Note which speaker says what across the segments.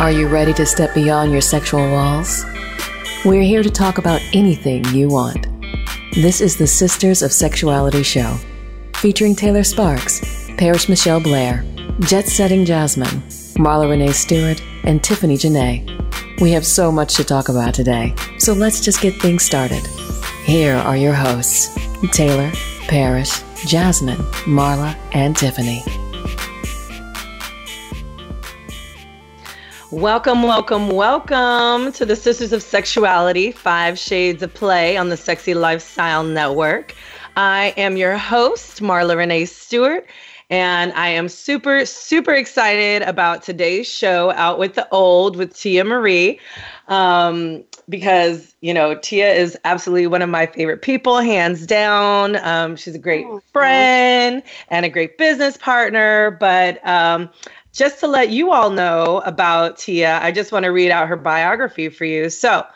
Speaker 1: Are you ready to step beyond your sexual walls? We're here to talk about anything you want. This is the Sisters of Sexuality show, featuring Taylor Sparks, Paris Michelle Blair, Jet Setting Jasmine, Marla Renee Stewart, and Tiffany Janae. We have so much to talk about today, so let's just get things started. Here are your hosts Taylor, Paris, Jasmine, Marla, and Tiffany.
Speaker 2: Welcome, welcome, welcome to the Sisters of Sexuality Five Shades of Play on the Sexy Lifestyle Network. I am your host, Marla Renee Stewart, and I am super, super excited about today's show, Out with the Old with Tia Marie. Um, because, you know, Tia is absolutely one of my favorite people, hands down. Um, she's a great oh, friend and a great business partner. But um, just to let you all know about Tia, I just want to read out her biography for you. So,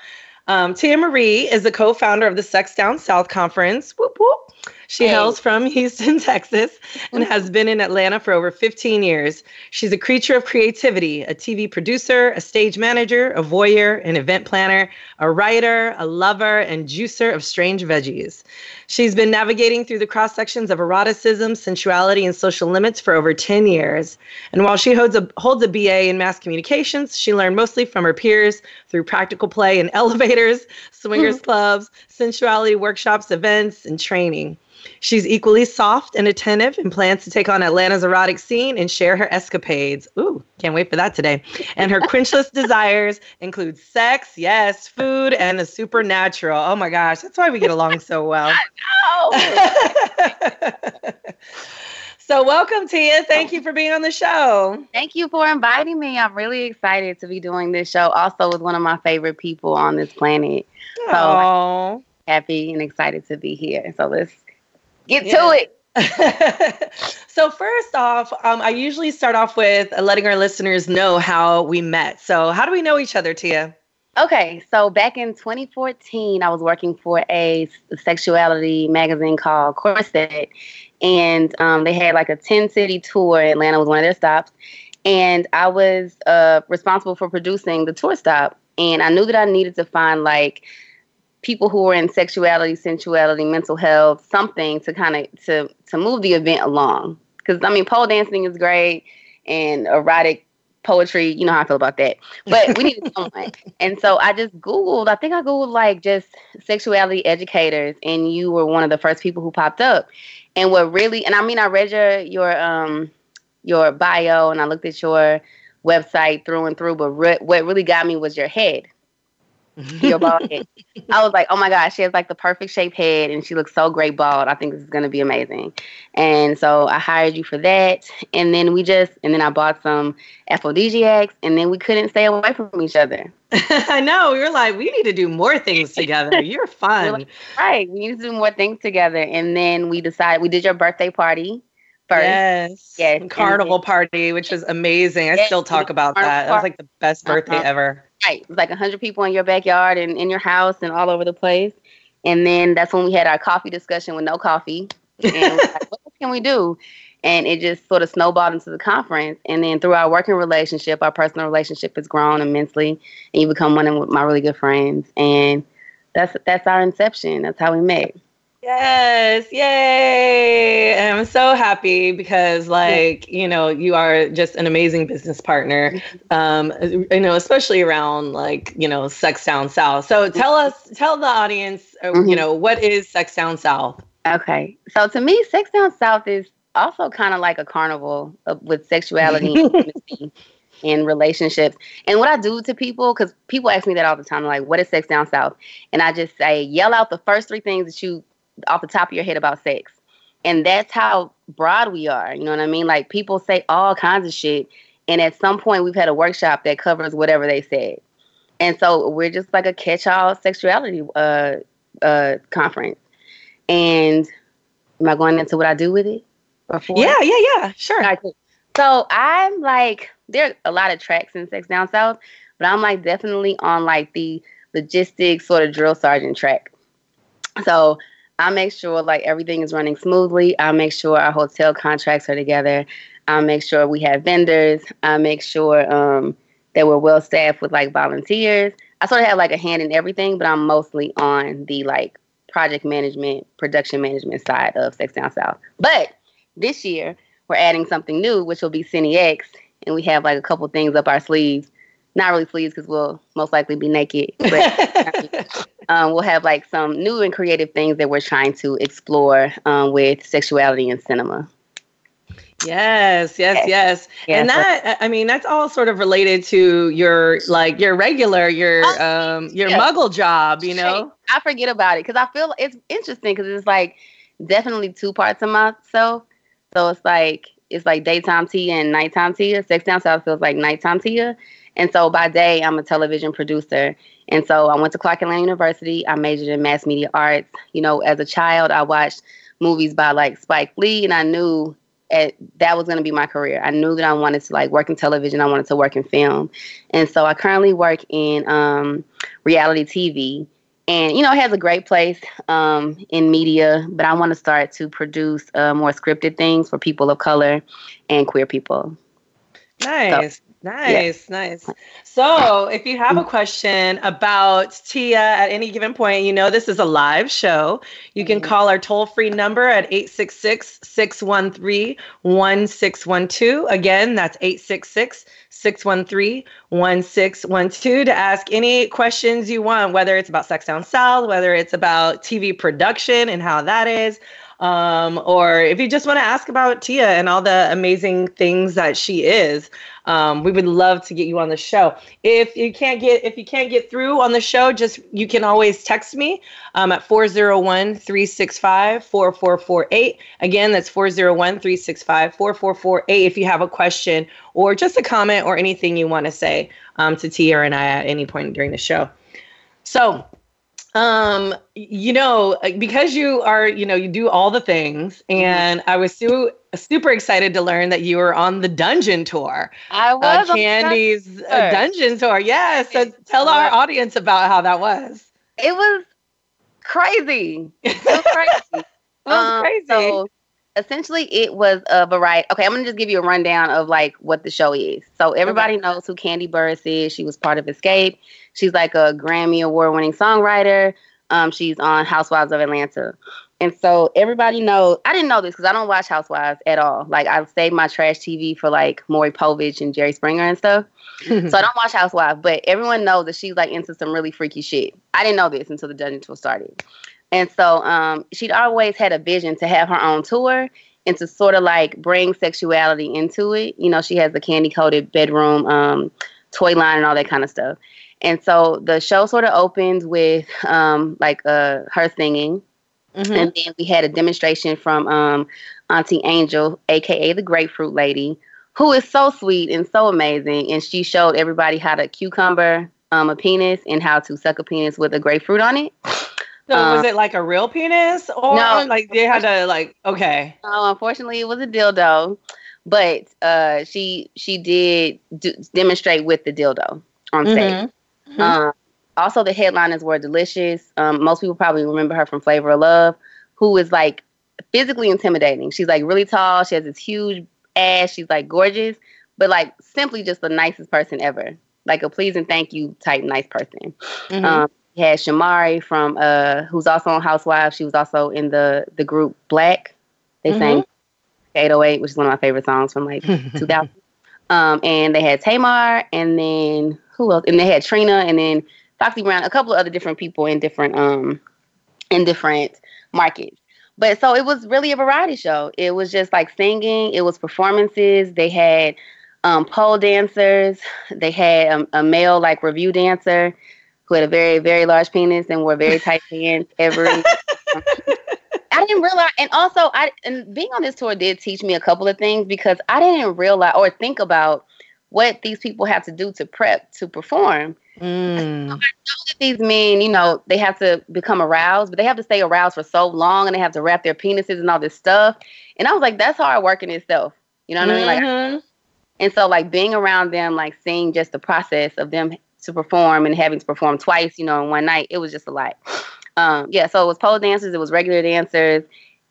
Speaker 2: um, Tia Marie is the co founder of the Sex Down South Conference. Whoop, whoop. She hey. hails from Houston, Texas, and has been in Atlanta for over 15 years. She's a creature of creativity, a TV producer, a stage manager, a voyeur, an event planner, a writer, a lover, and juicer of strange veggies. She's been navigating through the cross sections of eroticism, sensuality, and social limits for over 10 years. And while she holds a, holds a BA in mass communications, she learned mostly from her peers through practical play in elevators, swingers mm-hmm. clubs, sensuality workshops, events, and training. She's equally soft and attentive and plans to take on Atlanta's erotic scene and share her escapades. Ooh, can't wait for that today. And her quenchless desires include sex, yes, food, and the supernatural. Oh my gosh, that's why we get along so well. So, welcome, Tia. Thank you for being on the show.
Speaker 3: Thank you for inviting me. I'm really excited to be doing this show, also with one of my favorite people on this planet. So, happy and excited to be here. So, let's Get yeah. to
Speaker 2: it. so first off, um, I usually start off with letting our listeners know how we met. So how do we know each other, Tia?
Speaker 3: Okay, so back in 2014, I was working for a sexuality magazine called Corset, and um, they had like a 10 city tour. Atlanta was one of their stops, and I was uh, responsible for producing the tour stop. And I knew that I needed to find like people who were in sexuality, sensuality, mental health, something to kind of to to move the event along. Because I mean, pole dancing is great, and erotic poetry, you know how I feel about that. But we need someone. And so I just Googled, I think I Googled like just sexuality educators, and you were one of the first people who popped up. And what really, and I mean, I read your your um your bio, and I looked at your website through and through. But re- what really got me was your head your bald head. I was like, oh my gosh, she has like the perfect shaped head and she looks so great bald. I think this is going to be amazing. And so I hired you for that. And then we just, and then I bought some aphrodisiacs and then we couldn't stay away from each other.
Speaker 2: I know. We were like, we need to do more things together. You're fun.
Speaker 3: like, right. We need to do more things together. And then we decided, we did your birthday party. First.
Speaker 2: Yes. Yes. Carnival party, which was amazing. I yes, still talk about that. That was like the best birthday uh-huh. ever.
Speaker 3: Right. It was like 100 people in your backyard and in your house and all over the place. And then that's when we had our coffee discussion with no coffee. And like, what can we do? And it just sort of snowballed into the conference. And then through our working relationship, our personal relationship has grown immensely. And you become one of my really good friends. And that's that's our inception. That's how we met.
Speaker 2: Yes, yay. And I'm so happy because like, you know, you are just an amazing business partner. Um, you know, especially around like, you know, Sex Down South. So tell us, tell the audience, uh, mm-hmm. you know, what is Sex Down South?
Speaker 3: Okay. So to me, Sex Down South is also kind of like a carnival of, with sexuality and relationships. And what I do to people, because people ask me that all the time, like, what is sex down south? And I just say, yell out the first three things that you off the top of your head about sex. And that's how broad we are. You know what I mean? Like people say all kinds of shit. And at some point, we've had a workshop that covers whatever they said. And so we're just like a catch all sexuality uh, uh, conference. And am I going into what I do with it?
Speaker 2: Before? Yeah, yeah, yeah. Sure. Right, cool.
Speaker 3: So I'm like, there are a lot of tracks in Sex Down South, but I'm like definitely on like the logistics sort of drill sergeant track. So I make sure like everything is running smoothly. I make sure our hotel contracts are together. I make sure we have vendors. I make sure um, that we're well staffed with like volunteers. I sort of have like a hand in everything, but I'm mostly on the like project management, production management side of Sex Down South. But this year we're adding something new, which will be Cine X, and we have like a couple things up our sleeves. Not really sleeves because we'll most likely be naked, but um, we'll have like some new and creative things that we're trying to explore um, with sexuality in cinema.
Speaker 2: Yes, yes, yes. yes. And that I mean that's all sort of related to your like your regular your um your yeah. muggle job, you know.
Speaker 3: I forget about it cuz I feel it's interesting cuz it's like definitely two parts of myself. So it's like it's like daytime Tia and nighttime Tia. Sex Down South feels like nighttime Tia. And so by day I'm a television producer. And so I went to Clark Atlanta University. I majored in mass media arts. You know, as a child I watched movies by like Spike Lee and I knew at, that was going to be my career. I knew that I wanted to like work in television. I wanted to work in film, and so I currently work in um, reality TV. And you know, it has a great place um, in media, but I want to start to produce uh, more scripted things for people of color and queer people.
Speaker 2: Nice. So, Nice, yeah. nice. So, if you have a question about Tia at any given point, you know this is a live show. You can mm-hmm. call our toll free number at 866 613 1612. Again, that's 866 613 1612 to ask any questions you want, whether it's about Sex Down South, whether it's about TV production and how that is, um, or if you just want to ask about Tia and all the amazing things that she is, um, we would love to get you on the show. If you can't get if you can't get through on the show, just you can always text me um, at 401-365-4448. Again, that's 401-365-4448 if you have a question or just a comment or anything you want to say um, to Tia and I at any point during the show. So um, you know, because you are, you know, you do all the things, mm-hmm. and I was so super excited to learn that you were on the dungeon tour.
Speaker 3: I was
Speaker 2: uh, Kandi's uh, dungeon tour. Yes, yeah, so tell our audience about how that was.
Speaker 3: It was crazy. It was crazy.
Speaker 2: it was um, crazy. So
Speaker 3: essentially, it was a variety. Okay, I'm gonna just give you a rundown of like what the show is. So everybody okay. knows who Kandi Burruss is. She was part of Xscape. She's like a Grammy award winning songwriter. Um, she's on Housewives of Atlanta. And so everybody knows, I didn't know this because I don't watch Housewives at all. Like I save my trash TV for like Maury Povich and Jerry Springer and stuff. so I don't watch Housewives, but everyone knows that she's like into some really freaky shit. I didn't know this until the Dungeon Tour started. And so um, she'd always had a vision to have her own tour and to sort of like bring sexuality into it. You know, she has the candy coated bedroom um, toy line and all that kind of stuff. And so the show sort of opens with um, like uh, her singing. Mm-hmm. And then we had a demonstration from um, Auntie Angel, aka the Grapefruit Lady, who is so sweet and so amazing. And she showed everybody how to cucumber um, a penis and how to suck a penis with a grapefruit on it.
Speaker 2: So um, was it like a real penis or no, like they had to like okay?
Speaker 3: No, unfortunately it was a dildo, but uh, she she did do, demonstrate with the dildo on stage. Mm-hmm. Mm-hmm. Um, also, the headliners were Deelishis. Um, most people probably remember her from Flavor of Love, who is like physically intimidating. She's like really tall. She has this huge ass. She's like gorgeous, but like simply just the nicest person ever. Like a please and thank you type nice person. Mm-hmm. Um, we had Shamari from uh, who's also on Housewives. She was also in the the group Blaque. They mm-hmm. sang 808, which is one of my favorite songs from like 2000. Um, and they had Tamar, and then who else? And they had Trina and then Foxy Brown, a couple of other different people in different um in different markets. But so it was really a variety show. It was just like singing, it was performances. They had um, pole dancers. They had um, a male like revue dancer who had a very very large penis and wore very tight pants. Every I didn't realize, and also I and being on this tour did teach me a couple of things because I didn't realize or think about what these people have to do to prep to perform. Mm. I know that these men, you know, they have to become aroused, but they have to stay aroused for so long and they have to wrap their penises and all this stuff. And I was like, that's hard work in itself. You know what mm-hmm. I mean? Like, mm-hmm. and so like being around them, like seeing just the process of them to perform and having to perform twice, you know, in one night, it was just a lot. Um, yeah, so it was pole dancers, it was regular dancers,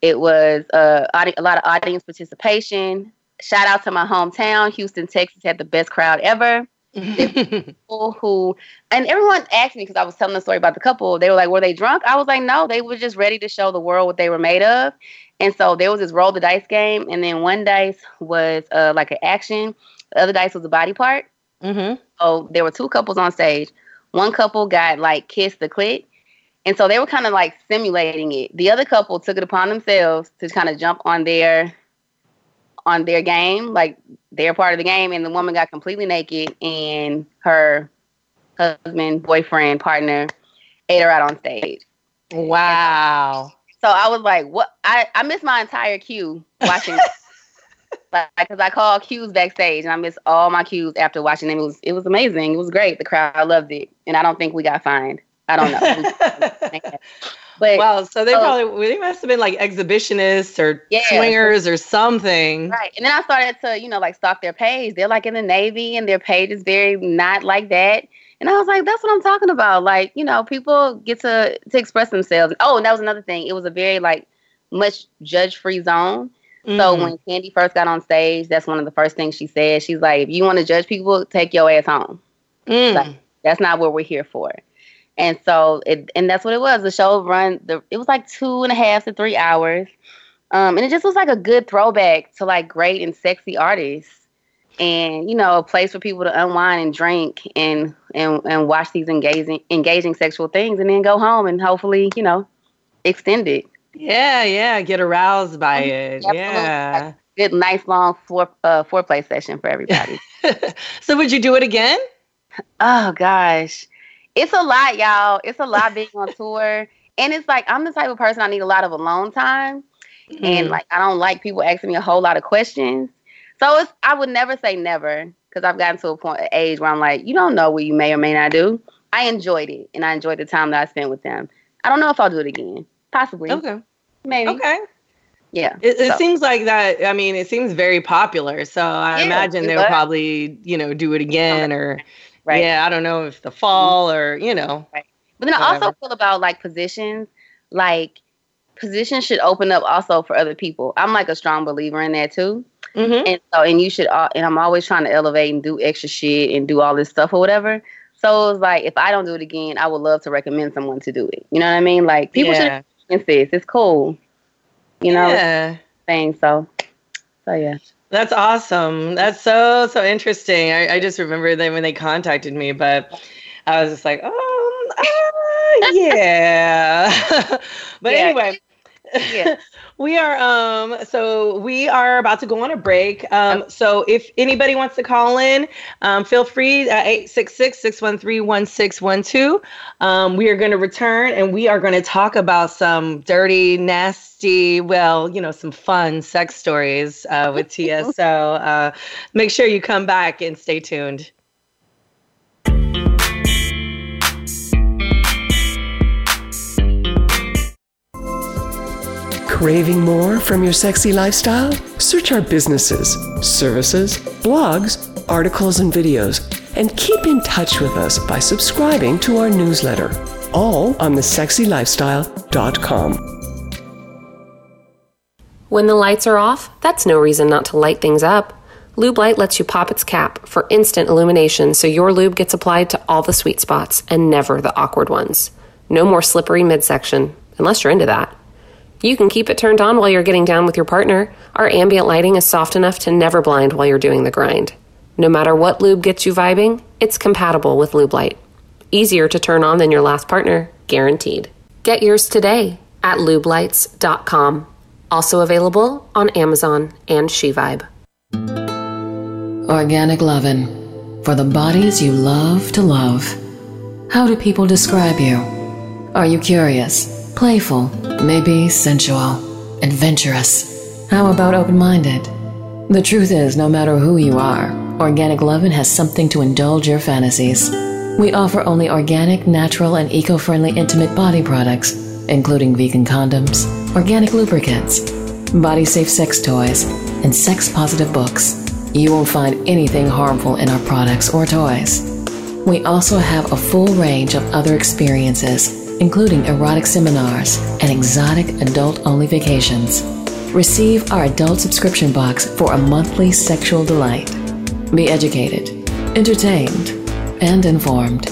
Speaker 3: it was uh, a lot of audience participation shout out to my hometown. Houston, Texas had the best crowd ever. people who, and everyone asked me because I was telling the story about the couple. They were like, "Were they drunk?" I was like, "No, they were just ready to show the world what they were made of." And so there was this roll the dice game, and then one dice was uh, like an action, the other dice was a body part.
Speaker 2: Mm-hmm.
Speaker 3: So there were two couples on stage. One couple got like kissed the clit, and so they were kind of like simulating it. The other couple took it upon themselves to kind of jump on their on their game, like their part of the game, and the woman got completely naked, and her husband, boyfriend, partner ate her out on stage.
Speaker 2: Wow.
Speaker 3: So I was like, "What?" I I missed my entire cue watching. like, because I call cues backstage, and I missed all my cues after watching them. It was it was amazing. It was great. The crowd loved it, and I don't think we got fined. I don't know.
Speaker 2: but wow, so they probably they must have been like exhibitionists or yeah, swingers or something.
Speaker 3: Right. And then I started to, you know, like stalk their page. They're like in the Navy and their page is very not like that. And I was like, that's what I'm talking about. Like, you know, people get to to express themselves. Oh, and that was another thing. It was a very like much judge free zone. Mm-hmm. So when Kandi first got on stage, that's one of the first things she said. She's like, if you want to judge people, take your ass home.
Speaker 2: Mm. Like,
Speaker 3: that's not what we're here for. And so it and that's what it was. The show run the it was like two and a half to three hours. Um, and it just was like a good throwback to like great and sexy artists. And, you know, a place for people to unwind and drink and and and watch these engaging engaging sexual things and then go home and hopefully, you know, extend it.
Speaker 2: Yeah, yeah, get aroused by it. Absolutely. Yeah.
Speaker 3: Good nice long fore uh, foreplay session for everybody.
Speaker 2: so would you do it again?
Speaker 3: Oh gosh it's a lot, y'all. It's a lot being on tour. And it's like I'm the type of person I need a lot of alone time. Mm-hmm. And like I don't like people asking me a whole lot of questions. So it's I would never say never because I've gotten to a point age where I'm like, you don't know what you may or may not do. I enjoyed it and I enjoyed the time that I spent with them. I don't know if I'll do it again. Possibly.
Speaker 2: Okay.
Speaker 3: Maybe.
Speaker 2: Okay.
Speaker 3: Yeah.
Speaker 2: It, it so. seems like that. I mean, it seems very popular. So I yeah, imagine they'll probably, you know, do it again or Right. Yeah, I don't know if the fall or, you know.
Speaker 3: Right. But then whatever. I also feel about like positions, like positions should open up also for other people. I'm like a strong believer in that too.
Speaker 2: Mm-hmm.
Speaker 3: And so, and you should, uh, and I'm always trying to elevate and do extra shit and do all this stuff or whatever. So it's like, if I don't do it again, I would love to recommend someone to do it. You know what I mean? Like people yeah. should insist. It's cool. You know,
Speaker 2: yeah.
Speaker 3: thing. So, so yeah.
Speaker 2: That's awesome. That's so so interesting. I, I just remember them when they contacted me, but I was just like, oh, uh, yeah. but yeah. anyway, yeah. we are um so we are about to go on a break. Um so if anybody wants to call in, um feel free at 866-613-1612. Um we are going to return and we are going to talk about some dirty, nasty, well, you know, some fun sex stories uh with Tia. so uh make sure you come back and stay tuned.
Speaker 4: Craving more from your sexy lifestyle? Search our businesses, services, blogs, articles, and videos, and keep in touch with us by subscribing to our newsletter, all on thesexylifestyle.com.
Speaker 5: When the lights are off, that's no reason not to light things up. Lube Light lets you pop its cap for instant illumination so your lube gets applied to all the sweet spots and never the awkward ones. No more slippery midsection, unless you're into that. You can keep it turned on while you're getting down with your partner. Our ambient lighting is soft enough to never blind while you're doing the grind. No matter what lube gets you vibing, it's compatible with Lube Light. Easier to turn on than your last partner, guaranteed. Get yours today at lubelights.com. Also available on Amazon and SheVibe.
Speaker 1: Organic lovin' for the bodies you love to love. How do people describe you? Are you curious? Playful, maybe sensual, adventurous. How about open minded? The truth is, no matter who you are, Organic Lovin' has something to indulge your fantasies. We offer only organic, natural, and eco friendly intimate body products, including vegan condoms, organic lubricants, body safe sex toys, and sex positive books. You won't find anything harmful in our products or toys. We also have a full range of other experiences including erotic seminars and exotic adult only vacations. Receive our adult subscription box for a monthly sexual delight. Be educated, entertained, and informed.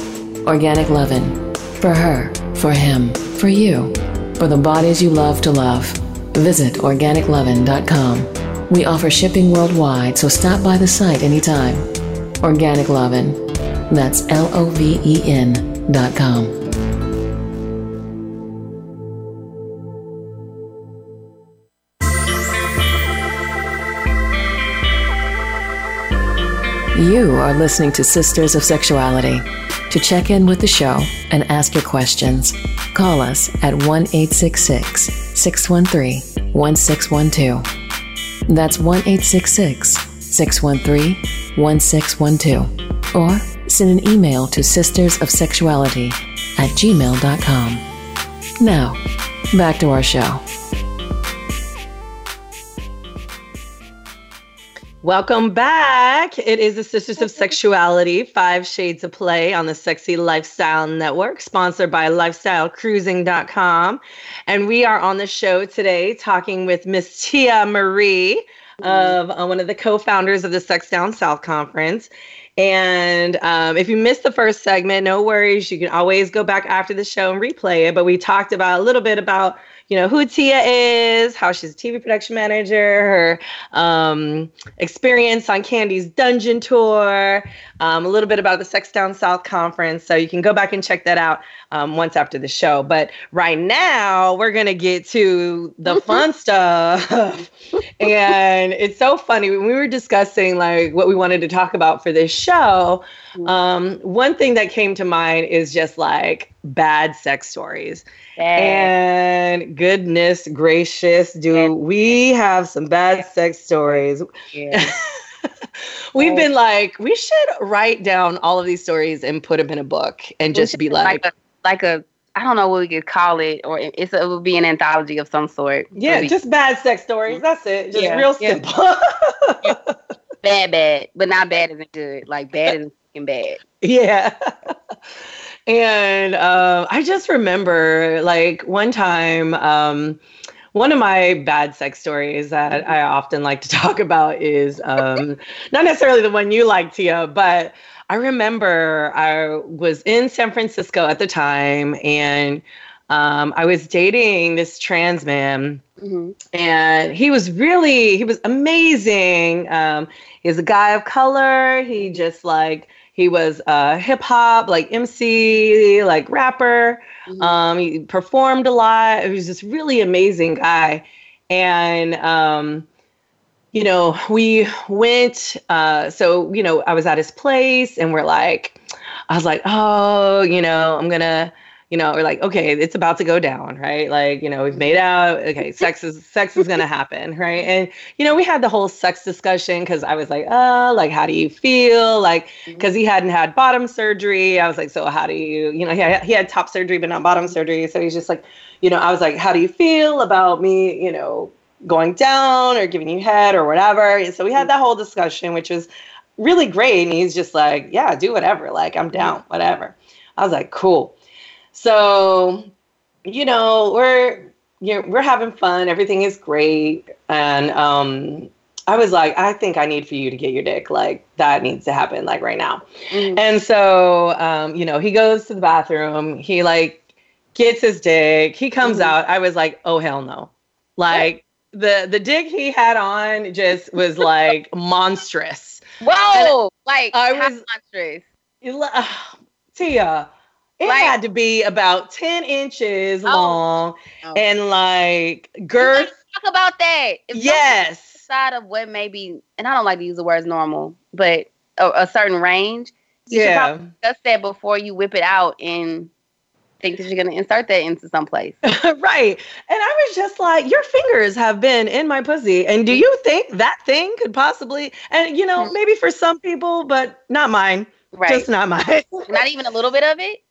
Speaker 1: Organic Lovin'. For her, for him, for you, for the bodies you love to love. Visit organiclovin.com. We offer shipping worldwide, so stop by the site anytime. Organic Lovin'. That's L O V E N dot com. You are listening to Sisters of Sexuality. To check in with the show and ask your questions, call us at 1 866 613 1612. That's 1 866 613 1612. Or send an email to sistersofsexuality at gmail.com. Now, back to our show.
Speaker 2: Welcome back. It is the Sisters of Sexuality, Five Shades of Play on the Sexy Lifestyle Network, sponsored by lifestylecruising.com. And we are on the show today talking with Miss Tia Marie of uh, one of the co-founders of the Sex Down South Conference. And um, if you missed the first segment, no worries. You can always go back after the show and replay it. But we talked about a little bit about you know, who Tia is, how she's a TV production manager, her um, experience on Kandi's Dungeon Tour, um, a little bit about the Sex Down South Conference. So you can go back and check that out um, once after the show. But right now, we're going to get to the fun stuff. and it's so funny. When we were discussing like what we wanted to talk about for this show, mm-hmm. um, one thing that came to mind is just like bad sex stories. And goodness gracious, do we have some bad sex stories? Yeah. We've been like, we should write down all of these stories and put them in a book and just be like,
Speaker 3: like a, like a I don't know what we could call it, or it's it would be an anthology of some sort.
Speaker 2: Yeah, just bad sex stories. Mm-hmm. That's it. Just yeah, real yeah. simple.
Speaker 3: bad, bad, but not bad isn't good. Like bad is bad.
Speaker 2: Yeah. And uh, I just remember like one time, um, one of my bad sex stories that I often like to talk about is um, not necessarily the one you like, Tia, but I remember I was in San Francisco at the time and um, I was dating this trans man, mm-hmm. and he was really, he was amazing. Um, he's a guy of color. He just like, he was a hip hop, like MC, like rapper. Mm-hmm. Um, he performed a lot. He was this really amazing guy. And, um, you know, we went, uh, so, you know, I was at his place and we're like, I was like, oh, you know, I'm going to, you know, we're like, okay, it's about to go down, right? Like, you know, we've made out. Okay, sex is sex is gonna happen, right? And you know, we had the whole sex discussion because I was like, uh, like, how do you feel? Like, because mm-hmm. he hadn't had bottom surgery. I was like, so how do you, you know, he had, he had top surgery but not bottom surgery. So he's just like, you know, I was like, how do you feel about me, you know, going down or giving you head or whatever? And so we had that whole discussion, which was really great. And he's just like, yeah, do whatever. Like, I'm down, whatever. I was like, cool. So, you know, we're you we're having fun. Everything is great, and um, I was like, I think I need for you to get your dick. Like that needs to happen, like right now. Mm. And so, um, you know, he goes to the bathroom. He like gets his dick. He comes mm. out. I was like, oh hell no, like. The the dick he had on just was like monstrous.
Speaker 3: Whoa! Like I was monstrous.
Speaker 2: Uh, Tia, it like, had to be about 10 inches oh, long oh. and like girth.
Speaker 3: Talk about that.
Speaker 2: If yes.
Speaker 3: Side of what maybe, and I don't like to use the words normal, but a, a certain range. You yeah. should discuss that before you whip it out and think that you're going to insert that into some place.
Speaker 2: right. And I was just like, your fingers have been in my pussy. And do you think that thing could possibly, and you know, mm-hmm. maybe for some people, but not mine. Right. Just not mine.
Speaker 3: not even a little bit of it?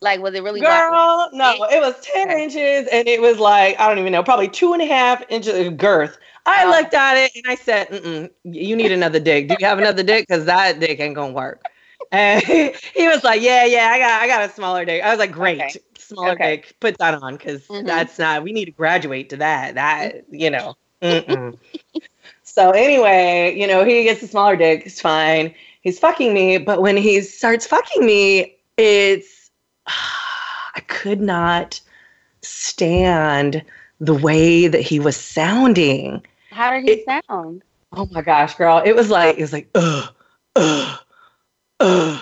Speaker 3: Like, was it really?
Speaker 2: Girl, no, it was 10 okay. inches and it was like, I don't even know, probably two and a half inches of girth. I oh. looked at it and I said, Mm-mm, you need another dick. Do you have another dick? Because that dick ain't going to work. And he, he, was like, yeah, yeah, I got, I got a smaller dick. I was like, great. Okay. Smaller okay. dick, put that on because mm-hmm. that's not. We need to graduate to that. That you know. so anyway, you know, he gets a smaller dick. It's fine he's fucking me. But when he starts fucking me, it's I could not stand the way that he was sounding.
Speaker 3: How did he
Speaker 2: It-
Speaker 3: sound?
Speaker 2: Oh my gosh, girl. It was like it was like ugh, ugh, ugh,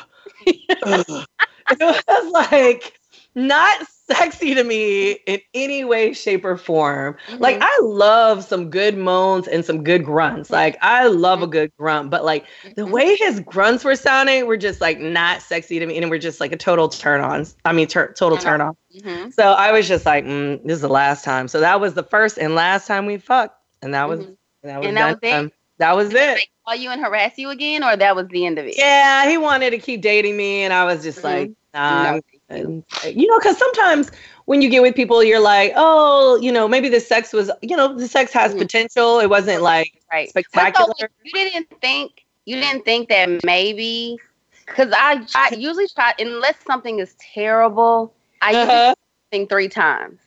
Speaker 2: ugh. It was like not sexy to me in any way, shape, or form. Like
Speaker 3: Mhm.
Speaker 2: I love some good moans and some good grunts. Like I love a good grunt, but like the
Speaker 3: Mhm.
Speaker 2: way his grunts were sounding were just like not sexy to me, and were just like a total turn on. I mean, tur- total
Speaker 3: Turn
Speaker 2: on.
Speaker 3: Mhm.
Speaker 2: So I was just like, mm, this is the last time. So that was the first and last time we fucked, and that was
Speaker 3: Mhm.
Speaker 2: that was
Speaker 3: And that was it?
Speaker 2: done. That was it.
Speaker 3: Like, call you and harass you again, or that was the end of it?
Speaker 2: Yeah, he wanted to keep dating me, and I was just like,
Speaker 3: No,
Speaker 2: nah.
Speaker 3: thank you.
Speaker 2: I'm- you know, because sometimes when you get with people, you're like, oh, you know, maybe the sex was, you know, the sex has
Speaker 3: Mhm.
Speaker 2: potential. It wasn't like
Speaker 3: Right. But so
Speaker 2: spectacular.
Speaker 3: you didn't think you didn't think that maybe because I, I usually try unless something is terrible, I
Speaker 2: Uh-huh.
Speaker 3: think three times.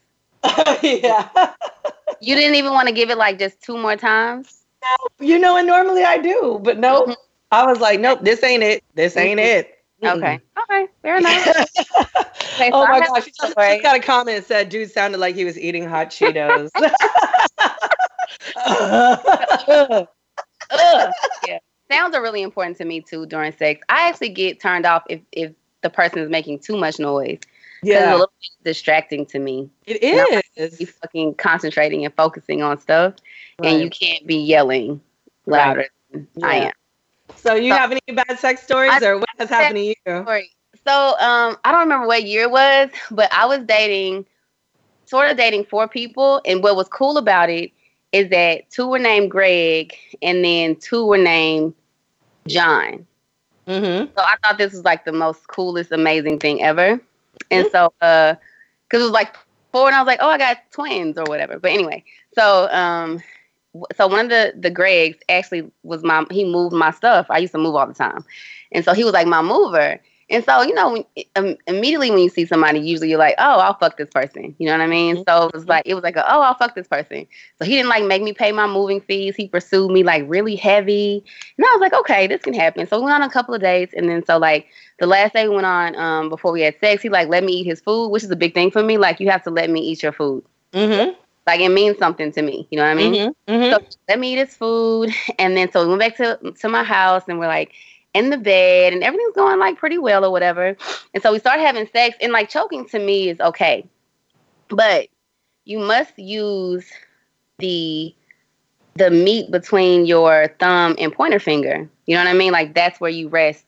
Speaker 2: yeah.
Speaker 3: You didn't even want to give it like just two more times.
Speaker 2: you know, and normally I do, but no,
Speaker 3: Mhm.
Speaker 2: I was like, nope, this ain't it. This ain't
Speaker 3: Mhm.
Speaker 2: it.
Speaker 3: Okay. Okay. Fair enough. Okay, so
Speaker 2: oh
Speaker 3: I
Speaker 2: my gosh, she
Speaker 3: a
Speaker 2: just, just got a comment that said, dude sounded like he was eating hot Cheetos.
Speaker 3: Ugh. Ugh. Yeah. Sounds are really important to me too during sex. I actually get turned off if if the person is making too much noise. 'Cause It's a
Speaker 2: yeah,
Speaker 3: little bit distracting to me.
Speaker 2: It is.
Speaker 3: No.
Speaker 2: is.
Speaker 3: You fucking concentrating and focusing on stuff, and you can't be yelling louder than I am.
Speaker 2: So you
Speaker 3: So-
Speaker 2: have any bad sex stories
Speaker 3: I-
Speaker 2: or what has happened to you?
Speaker 3: Story. So um, I don't remember what year it was, but I was dating, sort of dating four people, and what was cool about it is that two were named Greg, and then two were named John.
Speaker 2: Mm-hmm.
Speaker 3: So I thought this was like the most coolest, amazing thing ever. And so, uh, cause it was like four, and I was like, oh, I got twins or whatever. But anyway, so um, so one of the the Gregs actually was my he moved my stuff. I used to move all the time, and so he was like my mover. And so you know, when, um, immediately when you see somebody, usually you're like, oh, I'll fuck this person. You know what I mean? So it was like it was like, a, oh, I'll fuck this person. So he didn't like make me pay my moving fees. He pursued me like really heavy. And I was like, okay, this can happen. So we went on a couple of dates, and then so like the last day we went on um, before we had sex, he like let me eat his food, which is a big thing for me. Like you have to let me eat your food.
Speaker 2: Mm-hmm.
Speaker 3: Like it means something to me. You know what I mean?
Speaker 2: Mm-hmm. Mm-hmm.
Speaker 3: So let me eat his food, and then so we went back to to my house, and we're like in the bed, and everything's going like pretty well or whatever. And so we started having sex, and like choking to me is okay, but you must use the the meat between your thumb and pointer finger. You know what I mean? Like that's where you rest.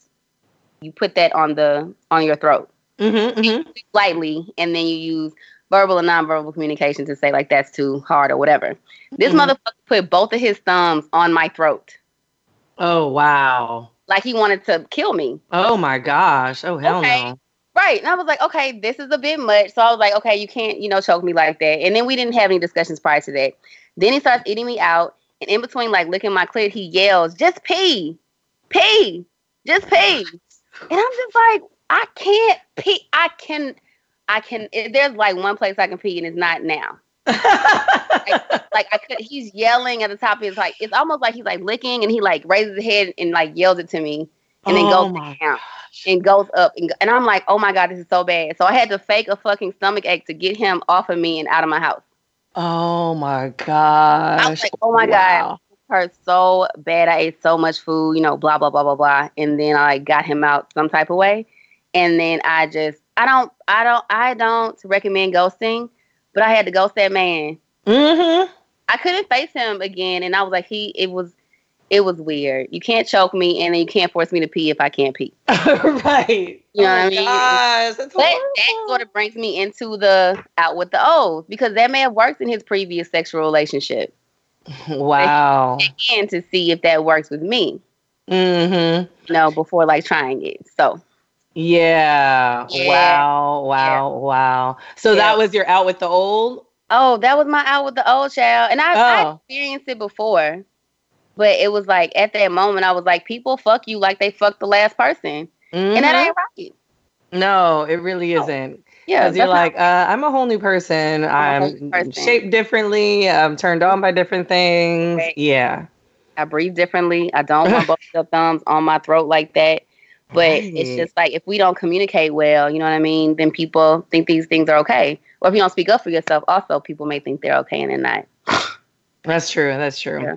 Speaker 3: You put that on the on your throat
Speaker 2: Mm-hmm. Mm-hmm.
Speaker 3: lightly, and then you use verbal and nonverbal communication to say like that's too hard or whatever. This
Speaker 2: Mhm.
Speaker 3: motherfucker put both of his thumbs on my throat,
Speaker 2: Oh wow.
Speaker 3: like he wanted to kill me.
Speaker 2: Oh my gosh. Oh hell
Speaker 3: Okay.
Speaker 2: no.
Speaker 3: Right. And I was like, okay, this is a bit much. So I was like, okay, you can't, you know, choke me like that. And then we didn't have any discussions prior to that. Then he starts eating me out. And in between, like licking my clit, he yells, just pee, pee, just pee. And I'm just like, I can't pee. I can, I can, it, there's like one place I can pee and it's not now. Like I could, he's yelling at the top of his, like, it's almost like he's like licking and he like raises his head and like yells it to me and then
Speaker 2: Oh
Speaker 3: goes
Speaker 2: my
Speaker 3: down and goes up and, and I'm like, oh my god, this is so bad. So I had to fake a fucking stomach ache to get him off of me and out of my house.
Speaker 2: oh my gosh.
Speaker 3: I was like, oh my god, hurt so bad. I ate so much food, you know, blah blah blah blah blah, and then I got him out some type of way, and then I just, I don't, I don't, I don't recommend ghosting, but I had to ghost that man.
Speaker 2: Mm-hmm.
Speaker 3: I couldn't face him again, and I was like, he, it was. It was weird. You can't choke me, and then you can't force me to pee if I can't pee.
Speaker 2: right.
Speaker 3: You know
Speaker 2: oh
Speaker 3: what I mean?
Speaker 2: Gosh, that's
Speaker 3: But that sort of brings me into the out with the O's because that man worked in his previous sexual relationship
Speaker 2: wow.
Speaker 3: and to see if that works with me,
Speaker 2: Mm-hmm.
Speaker 3: you know, before like trying it. So
Speaker 2: Yeah.
Speaker 3: Yeah.
Speaker 2: Wow. Wow. Wow. So
Speaker 3: Yeah.
Speaker 2: that was your out with the old?
Speaker 3: oh, that was my out with the old child. And I, I
Speaker 2: Oh.
Speaker 3: experienced it before. But it was like at that moment I was like, people fuck you like they fucked the last person. And that
Speaker 2: Mhm.
Speaker 3: ain't right.
Speaker 2: No, it really
Speaker 3: No.
Speaker 2: isn't.
Speaker 3: Yeah.
Speaker 2: Because you're like, uh, I'm a whole new person.
Speaker 3: whole
Speaker 2: I'm
Speaker 3: new person.
Speaker 2: shaped differently. I'm turned on by different things.
Speaker 3: Right.
Speaker 2: Yeah.
Speaker 3: I breathe differently. I don't want both the thumbs on my throat like that. But right. it's just like if we don't communicate well, you know what I mean, then people think these things are okay. Or if you don't speak up for yourself, also people may think they're okay and they're not.
Speaker 2: That's true. That's true. Yeah.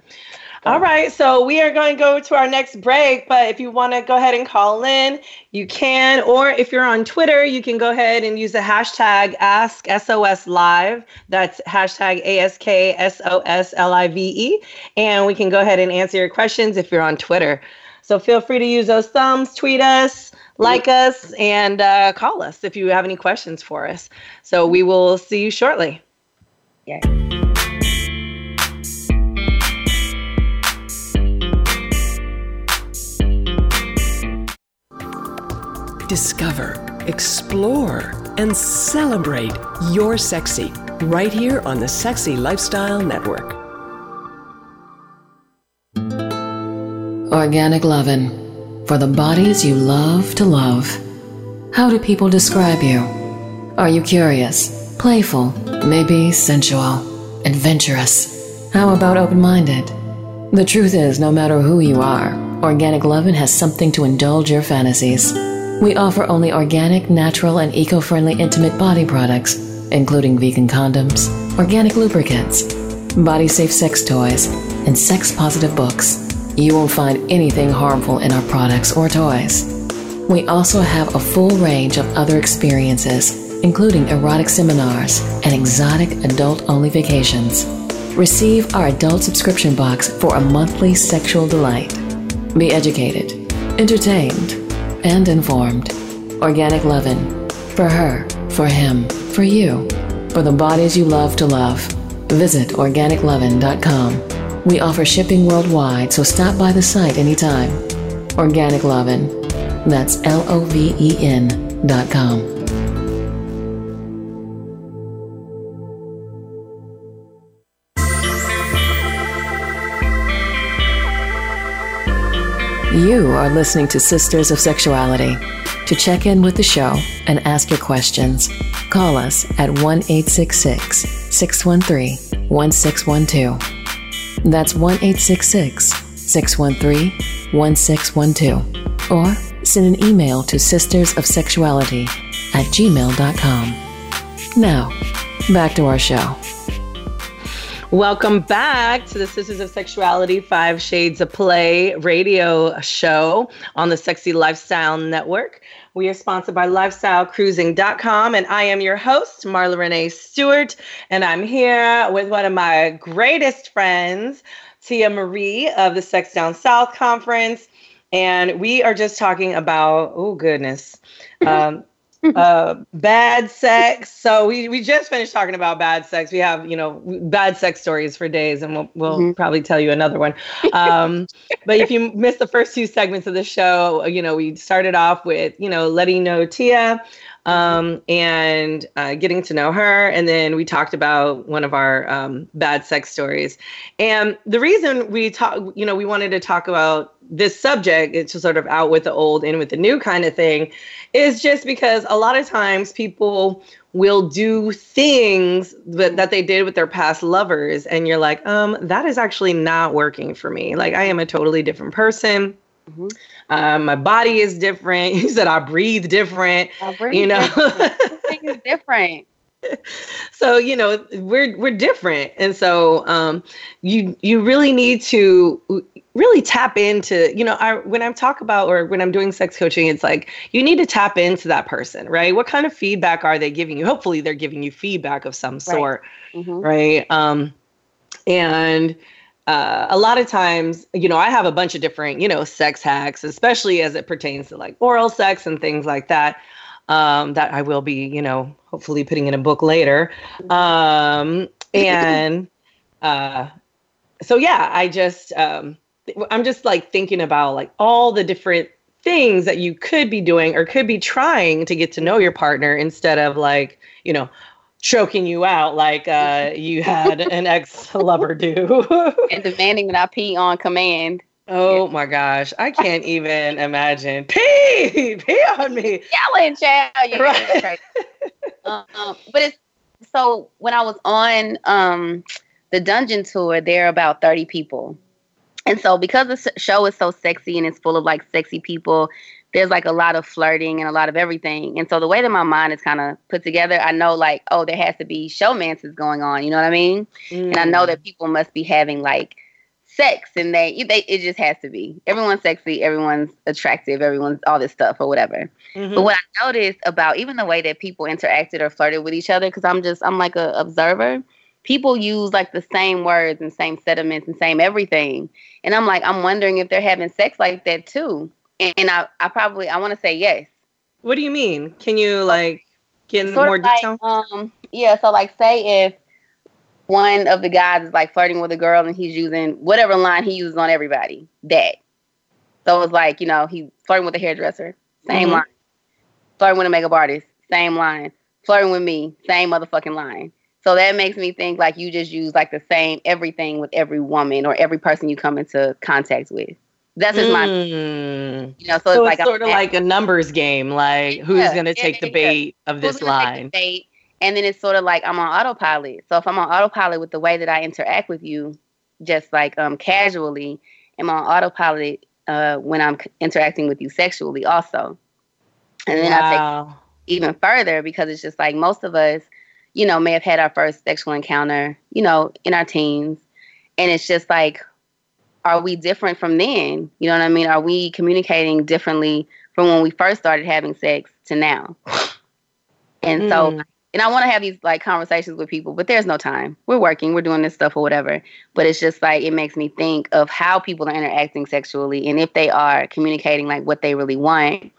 Speaker 2: All right, so we are going to go to our next break. But if you want to go ahead and call in, you can. Or if you're on Twitter, you can go ahead and use the hashtag AskSOSLive. That's hashtag A S K S O S L I V E. And we can go ahead and answer your questions if you're on Twitter. So feel free to use those thumbs, tweet us, like us, and uh, call us if you have any questions for us. So we will see you shortly.
Speaker 3: Yeah.
Speaker 4: Discover, explore, and celebrate your sexy right here on the Sexy Lifestyle Network.
Speaker 1: Organic Lovin' for the bodies you love to love. How do people describe you? Are you curious, playful, maybe sensual, adventurous? How about open minded? The truth is, no matter who you are, Organic Lovin' has something to indulge your fantasies. We offer only organic, natural, and eco friendly intimate body products, including vegan condoms, organic lubricants, body safe sex toys, and sex positive books. You won't find anything harmful in our products or toys. We also have a full range of other experiences, including erotic seminars and exotic adult only vacations. Receive our adult subscription box for a monthly sexual delight. Be educated, entertained, and informed. Organic Lovin'. For her, for him, for you, for the bodies you love to love. Visit organiclovin.com. We offer shipping worldwide, so stop by the site anytime. Organic Lovin'. That's L O V E N dot com. You are listening to Sisters of Sexuality. To check in with the show and ask your questions, call us at 1 866 613 1612. That's 1 866 613 1612. Or send an email to sistersofsexuality at gmail.com. Now, back to our show.
Speaker 2: Welcome back to the Sisters of Sexuality Five Shades of Play radio show on the Sexy Lifestyle Network. We are sponsored by lifestylecruising.com, and I am your host, Marla Renee Stewart. And I'm here with one of my greatest friends, Tia Marie of the Sex Down South Conference. And we are just talking about, oh, goodness. Um, uh, bad sex. So we, we just finished talking about bad sex. We have, you know, bad sex stories for days, and we'll, we'll mm-hmm. probably tell you another one. Um, but if you missed the first two segments of the show, you know, we started off with, you know, letting know Tia um, and uh, getting to know her. And then we talked about one of our um, bad sex stories. And the reason we talk, you know, we wanted to talk about this subject, it's sort of out with the old, in with the new kind of thing, is just because a lot of times people will do things that, that they did with their past lovers and you're like um that is actually not working for me. Like i am a totally different person. Mm-hmm. um, my body is different. You said i breathe different I breathe you know?
Speaker 3: different. different
Speaker 2: so you know we're we're different and so um you you really need to really tap into you know I, when i'm talk about or when i'm doing sex coaching it's like you need to tap into that person right what kind of feedback are they giving you hopefully they're giving you feedback of some sort right, mm-hmm. right? um and uh, a lot of times, you know, I have a bunch of different, you know, sex hacks, especially as it pertains to like oral sex and things like that. Um, that I will be, you know, hopefully putting in a book later. Um, and uh, so, yeah, I just, um, I'm just like thinking about like all the different things that you could be doing or could be trying to get to know your partner instead of like, you know, choking you out like uh, you had an ex lover do.
Speaker 3: and demanding that I pee on command.
Speaker 2: Oh my gosh, I can't even imagine. Pee, pee on me,
Speaker 3: yelling, child. Yeah, right. um, but it's so when I was on um, the dungeon tour, there are about thirty people and so because the show is so sexy and it's full of like sexy people, there's like a lot of flirting and a lot of everything. And so the way that my mind is kind of put together, I know like, oh, there has to be showmances going on. You know what I mean? Mm. And I know that people must be having like sex and they, they it just has to be. Everyone's sexy, everyone's attractive, everyone's all this stuff or whatever. Mm-hmm. But what I noticed about even the way that people interacted or flirted with each other, because I'm just I'm like a observer people use like the same words and same sentiments and same everything. And I'm like, I'm wondering if they're having sex like that too. And, and I, I probably I want to say yes.
Speaker 2: What do you mean? Can you like get in more detail?
Speaker 3: Like, um, yeah. So like, say if one of the guys is like flirting with a girl and he's using whatever line he uses on everybody, that. So it's like you know he's flirting with a hairdresser, same mm-hmm. line. Flirting with a makeup artist, same line. Flirting with me, same motherfucking line. So that makes me think like you just use like the same everything with every woman or every person you come into contact with. That's just mm. my,
Speaker 2: hmm. you know. So, so it's, like sort of like a numbers game, like who's yeah, going to take yeah, the bait yeah. of this line. Bait,
Speaker 3: and then it's sort of like I'm on autopilot. So if I'm on autopilot with the way that I interact with you, just like um casually, I'm on autopilot uh, when I'm interacting with you sexually, also. And then wow. I take even further because it's just like most of us you know, may have had our first sexual encounter, you know, in our teens. And it's just like, are we different from then? You know what I mean? Are we communicating differently from when we first started having sex to now? And mm. so, and I want to have these like conversations with people, but there's no time. We're working, we're doing this stuff or whatever. But it's just like, it makes me think of how people are interacting sexually and if they are communicating like what they really want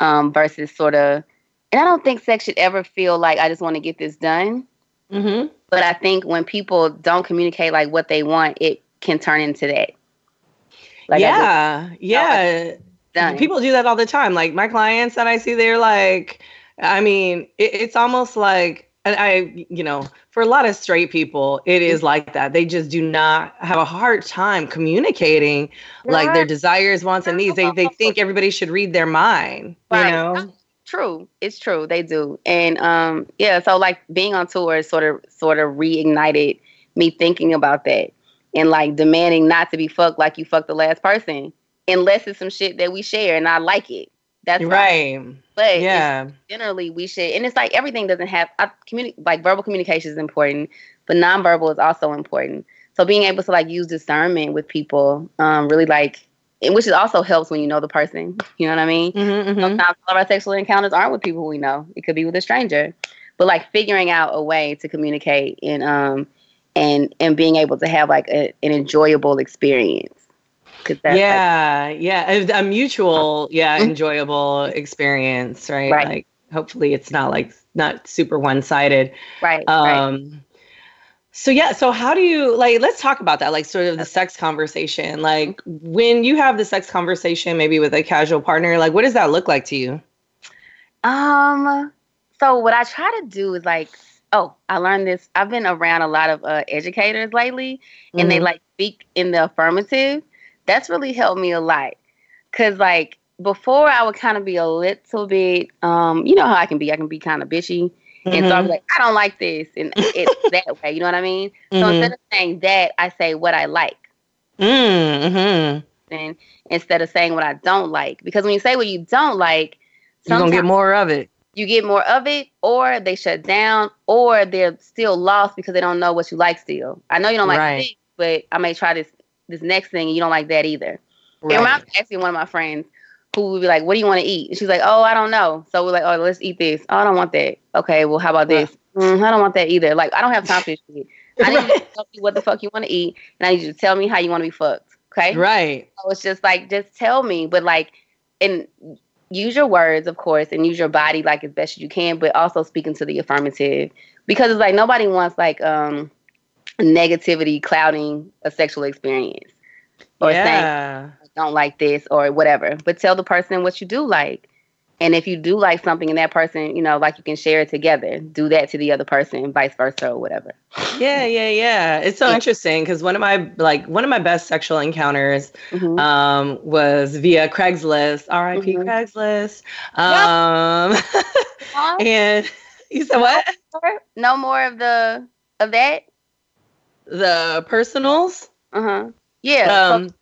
Speaker 3: um, versus sort of and I don't think sex should ever feel like I just want to get this done. Mm-hmm. But I think when people don't communicate like what they want, it can turn into that.
Speaker 2: Like yeah, just, yeah. People do that all the time. Like my clients that I see, they're like, I mean, it, it's almost like, and I, you know, for a lot of straight people, it is mm-hmm. like that. They just do not have a hard time communicating like their desires, wants, and needs. They they think everybody should read their mind. Right. You know
Speaker 3: True, it's true. They do, and um, yeah. So like being on tour sort of sort of reignited me thinking about that and like demanding not to be fucked like you fucked the last person, unless it's some shit that we share and I like it. That's
Speaker 2: right.
Speaker 3: But yeah, generally we should, and it's like everything doesn't have. I communi- like verbal communication is important, but nonverbal is also important. So being able to like use discernment with people, um, really like which is also helps when you know the person. You know what I mean? Mm-hmm, mm-hmm. Sometimes all of our sexual encounters aren't with people we know. It could be with a stranger. But like figuring out a way to communicate and um and and being able to have like a, an enjoyable experience.
Speaker 2: Yeah, like, yeah, a, a mutual, yeah, mm-hmm. enjoyable experience, right? right? Like hopefully it's not like not super one sided.
Speaker 3: Right. Um. Right
Speaker 2: so yeah, so how do you like let's talk about that like sort of the sex conversation. Like when you have the sex conversation maybe with a casual partner, like what does that look like to you?
Speaker 3: Um so what I try to do is like oh, I learned this. I've been around a lot of uh, educators lately and mm-hmm. they like speak in the affirmative. That's really helped me a lot. Cuz like before I would kind of be a little bit um you know how I can be. I can be kind of bitchy Mm-hmm. And so I'm mm-hmm. like, I don't like this. And it's that way. You know what I mean? Mm-hmm. So instead of saying that, I say what I like. Mm-hmm. And instead of saying what I don't like. Because when you say what you don't like,
Speaker 2: you're going to get more of it.
Speaker 3: You get more of it, or they shut down, or they're still lost because they don't know what you like still. I know you don't like right. this, but I may try this this next thing and you don't like that either. Right. Reminds me asking one of my friends, who would be like, "What do you want to eat?" And she's like, "Oh, I don't know." So we're like, "Oh, let's eat this." Oh, I don't want that. Okay, well, how about this? Mm, I don't want that either. Like, I don't have time for this shit. I need right. you to tell me what the fuck you want to eat, and I need you to tell me how you want to be fucked. Okay,
Speaker 2: right.
Speaker 3: So it's just like, just tell me, but like, and use your words, of course, and use your body like as best as you can, but also speaking to the affirmative because it's like nobody wants like um negativity clouding a sexual experience
Speaker 2: or yeah.
Speaker 3: saying don't like this or whatever. But tell the person what you do like. And if you do like something and that person, you know, like you can share it together, do that to the other person, vice versa or whatever.
Speaker 2: Yeah, yeah, yeah. It's so interesting because one of my like one of my best sexual encounters mm-hmm. um, was via Craigslist, R.I.P. Mm-hmm. Craigslist. Um, yep. and you said what?
Speaker 3: No more of the of that.
Speaker 2: The personals.
Speaker 3: Uh huh. Yeah. Um?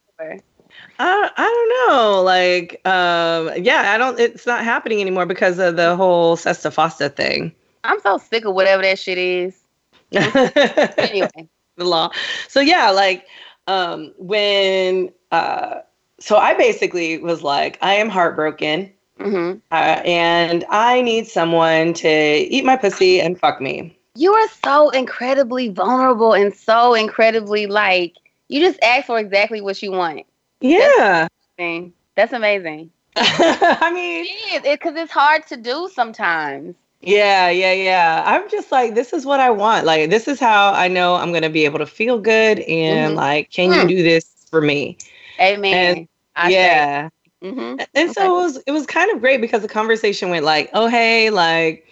Speaker 2: I, I don't know. Like, um, yeah, I don't. It's not happening anymore because of the whole SESTA FOSTA thing.
Speaker 3: I'm so sick of whatever that shit is. anyway,
Speaker 2: the law. So yeah, like um, when uh, so I basically was like, I am heartbroken.
Speaker 3: hmm
Speaker 2: Uh, and I need someone to eat my pussy and fuck me.
Speaker 3: You are so incredibly vulnerable and so incredibly like you just ask for exactly what you want.
Speaker 2: Yeah.
Speaker 3: Thing. That's amazing.
Speaker 2: I mean,
Speaker 3: It because it's hard to do sometimes.
Speaker 2: yeah, yeah, yeah. I'm just like, this is what I want. Like, this is how I know I'm going to be able to feel good. And
Speaker 3: Mhm.
Speaker 2: like, can you
Speaker 3: Hmm.
Speaker 2: do this for me?
Speaker 3: Amen. I
Speaker 2: yeah.
Speaker 3: hmm
Speaker 2: And so it was, it was kind of great because the conversation went like, oh, hey, like,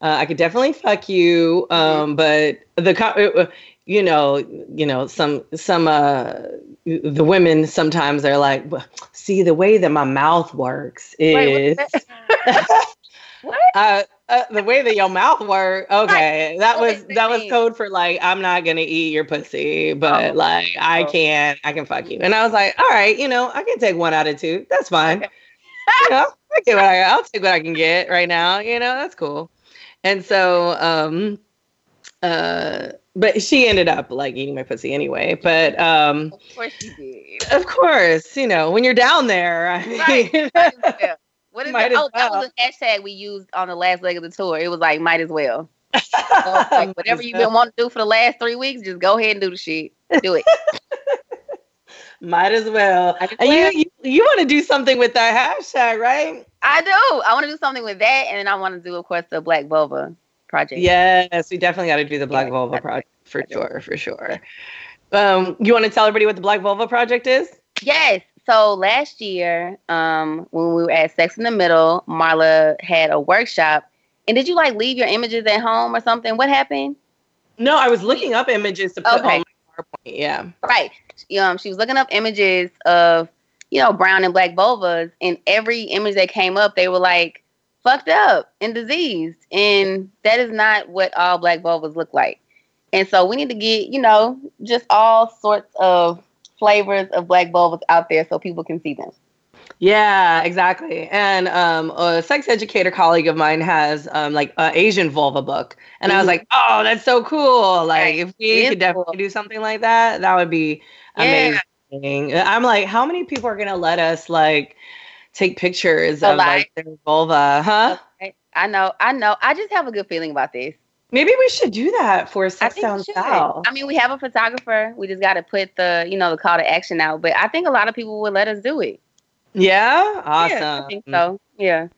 Speaker 2: uh, I could definitely fuck you. Um, but the, co- uh, you know, you know, some, some, uh, the women sometimes are like, see, the way that my mouth works is,
Speaker 3: Wait,
Speaker 2: uh, uh, the way that your mouth work. Okay, that was
Speaker 3: that
Speaker 2: that was code for like I'm not gonna eat your pussy, but
Speaker 3: Oh.
Speaker 2: like I
Speaker 3: Oh.
Speaker 2: can, I can fuck you. And I was like, all right, you know, I can take one out of two. That's fine.
Speaker 3: Okay.
Speaker 2: you know, I get what I, I'll take what I can get right now. You know, that's cool. And so, um, uh, but she ended up like eating my pussy anyway. But um,
Speaker 3: Of course you did.
Speaker 2: of course, you know, when you're down there, I mean,
Speaker 3: Right. As well. What is
Speaker 2: Might as
Speaker 3: Oh, that was a hashtag we used on the last leg of the tour. It was like, might as well. So like, whatever you've been wanting to do for the last three weeks, just go ahead and do the shit. Do it.
Speaker 2: Might as well.
Speaker 3: Might as
Speaker 2: And
Speaker 3: well.
Speaker 2: you you, you want to do something with that hashtag, right?
Speaker 3: I do. I want to do something with that, and then I want to do, of course, the Black Vulva project.
Speaker 2: Yes, we definitely got to do the Black
Speaker 3: Yeah,
Speaker 2: Vulva project for sure, for sure. Um, you want to tell everybody what the Black Vulva project is?
Speaker 3: Yes. So last year, um, when we were at Sex in the Middle, Marla had a workshop. And did you like leave your images at home or something? What happened?
Speaker 2: No, I was looking up images to put
Speaker 3: Okay.
Speaker 2: on my PowerPoint. Yeah.
Speaker 3: Right. Um, she was looking up images of, you know, brown and black vulvas, and every image that came up, they were like fucked up and diseased. And that is not what all black vulvas look like. And so we need to get, you know, just all sorts of flavors of black vulvas out there so people can see them.
Speaker 2: Yeah, exactly. And um, a sex educator colleague of mine has um, like an Asian vulva book, and I was
Speaker 3: Mhm.
Speaker 2: like, "Oh, that's so cool! Like, if we could definitely
Speaker 3: cool.
Speaker 2: do something like that, that would be
Speaker 3: Yeah.
Speaker 2: amazing." I'm like, how many people are gonna let us like take pictures
Speaker 3: A
Speaker 2: of
Speaker 3: lot.
Speaker 2: like their vulva? Huh?
Speaker 3: Okay. I know, I know. I just have a good feeling about this.
Speaker 2: Maybe we should do that for Sex Sound. South.
Speaker 3: I mean, we have a photographer. We just got to put the, you know, the call to action out. But I think a lot of people would let us do it.
Speaker 2: Yeah, awesome.
Speaker 3: Yeah, I think so. Yeah.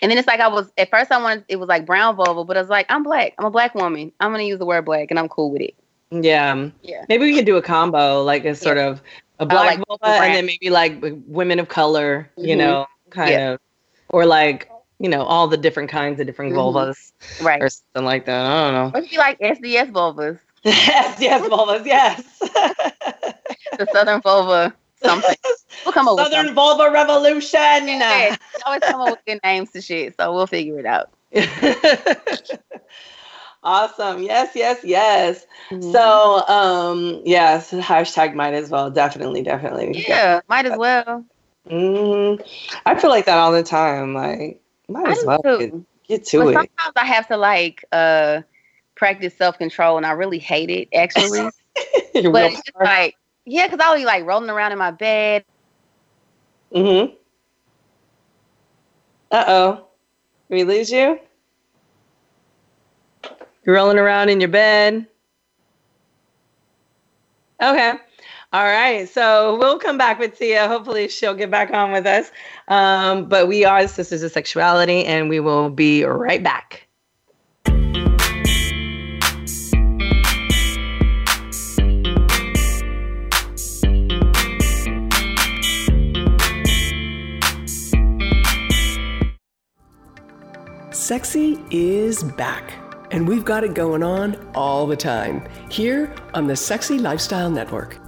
Speaker 3: And then it's like I was at first I wanted it was like brown vulva, but I was like, I'm black. I'm a black woman. I'm gonna use the word black and I'm cool with it.
Speaker 2: Yeah.
Speaker 3: Yeah.
Speaker 2: Maybe we could do a combo, like a sort of a black
Speaker 3: like brown.
Speaker 2: and then maybe like women of color, you
Speaker 3: Mhm.
Speaker 2: know, kind
Speaker 3: Yeah.
Speaker 2: of, or like, you know, all the different kinds of different
Speaker 3: Mhm.
Speaker 2: vulvas
Speaker 3: Right.
Speaker 2: or something like that. I don't know.
Speaker 3: It'd be like SDS vulvas.
Speaker 2: yes, yes, vulvas, yes.
Speaker 3: The southern vulva something. We'll come up with
Speaker 2: Southern
Speaker 3: something.
Speaker 2: Vulva Revolution.
Speaker 3: Yeah, always come up with good names to shit, so we'll figure it out.
Speaker 2: awesome. Yes, yes, yes.
Speaker 3: Mhm.
Speaker 2: So, um, yes, hashtag might as well. Definitely, definitely.
Speaker 3: yeah, might as well.
Speaker 2: hmm I feel like that all the time. Like, might as well get, get to
Speaker 3: But
Speaker 2: it.
Speaker 3: sometimes I have to like uh practice self control, and I really hate it actually. But it's just like, yeah, because I'll be like rolling around in my bed.
Speaker 2: mm-hmm. Uh oh. We lose you? You're rolling around in your bed. Okay. All right. So we'll come back with Tia. Hopefully she'll get back on with us. Um, but we are Sisters of Sexuality, and we will be right back.
Speaker 4: Sexy is back, and we've got it going on all the time here on the Sexy Lifestyle Network.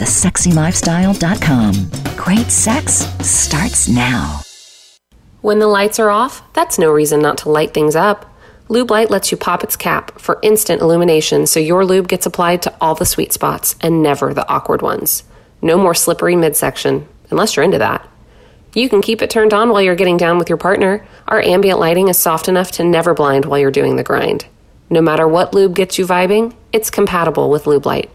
Speaker 6: thesexylifestyle.com. Great sex starts now.
Speaker 5: When the lights are off, that's no reason not to light things up. Lube Light lets you pop its cap for instant illumination so your lube gets applied to all the sweet spots and never the awkward ones. No more slippery midsection, unless you're into that. You can keep it turned on while you're getting down with your partner. Our ambient lighting is soft enough to never blind while you're doing the grind. No matter what lube gets you vibing, it's compatible with Lube Light.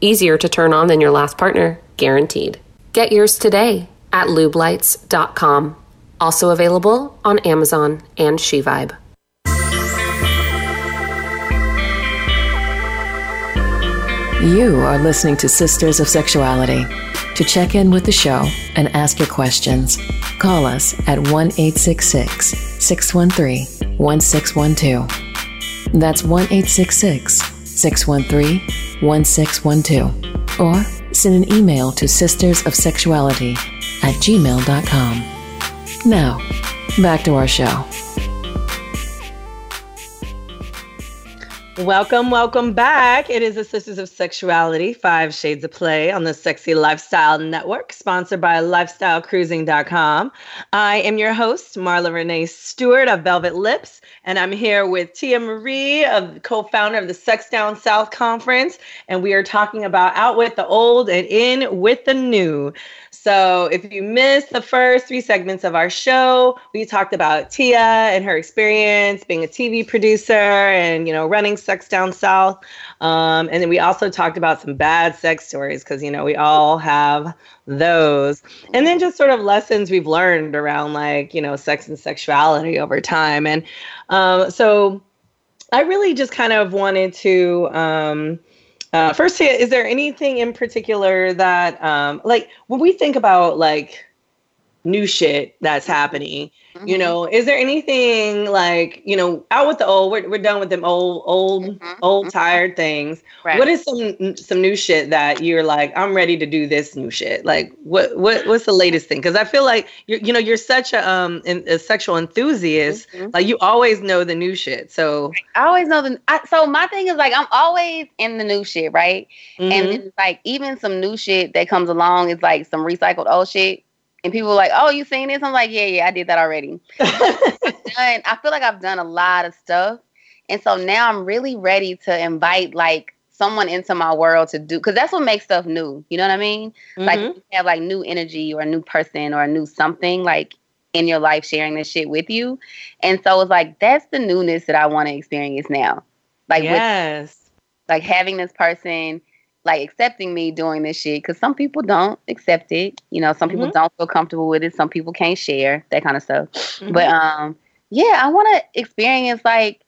Speaker 5: Easier to turn on than your last partner, guaranteed. Get yours today at lubelights.com. Also available on Amazon and SheVibe.
Speaker 1: You are listening to Sisters of Sexuality. To check in with the show and ask your questions, call us at 1 866 613 1612. That's 1 866 613 1612. Or send an email to sistersofsexuality at gmail.com. Now, back to our show.
Speaker 2: Welcome, welcome back. It is the Sisters of Sexuality, Five Shades of Play on the Sexy Lifestyle Network, sponsored by LifestyleCruising.com. I am your host, Marla Renee Stewart of Velvet Lips, and I'm here with Tia Marie, of co-founder of the Sex Down South Conference, and we are talking about out with the old and in with the new. So, if you missed the first three segments of our show, we talked about Tia and her experience being a TV producer and you know running Sex Down South, um, and then we also talked about some bad sex stories because you know we all have those, and then just sort of lessons we've learned around like you know sex and sexuality over time, and um, so I really just kind of wanted to. Um, uh, first, is there anything in particular that, um, like, when we think about like new shit that's happening, mm-hmm. you know, is there anything like, you know, out with the old? We're, we're done with them old, old, mm-hmm. old, mm-hmm. tired things. Right. What is some some new shit that you're like, I'm ready to do this new shit? Like, what what what's the latest thing? Because I feel like you you know you're such a um a sexual enthusiast. Mm-hmm. Like you always know the new shit. So
Speaker 3: I always know the. I, so my thing is like I'm always in the new shit, right? And mm-hmm. like even some new shit that comes along is like some recycled old shit and people were like, "Oh, you seen this?" I'm like, "Yeah, yeah, I did that already." done, I feel like I've done a lot of stuff, and so now I'm really ready to invite like someone into my world to do because that's what makes stuff new. You know what I mean? Mm-hmm. Like you have like new energy or a new person or a new something like in your life sharing this shit with you, and so it's like that's the newness that I want to experience now. Like
Speaker 2: yes, with,
Speaker 3: like having this person like accepting me doing this shit because some people don't accept it. You know, some mm-hmm. people don't feel comfortable with it. Some people can't share that kind of stuff. Mm-hmm. But um, yeah, I want to experience like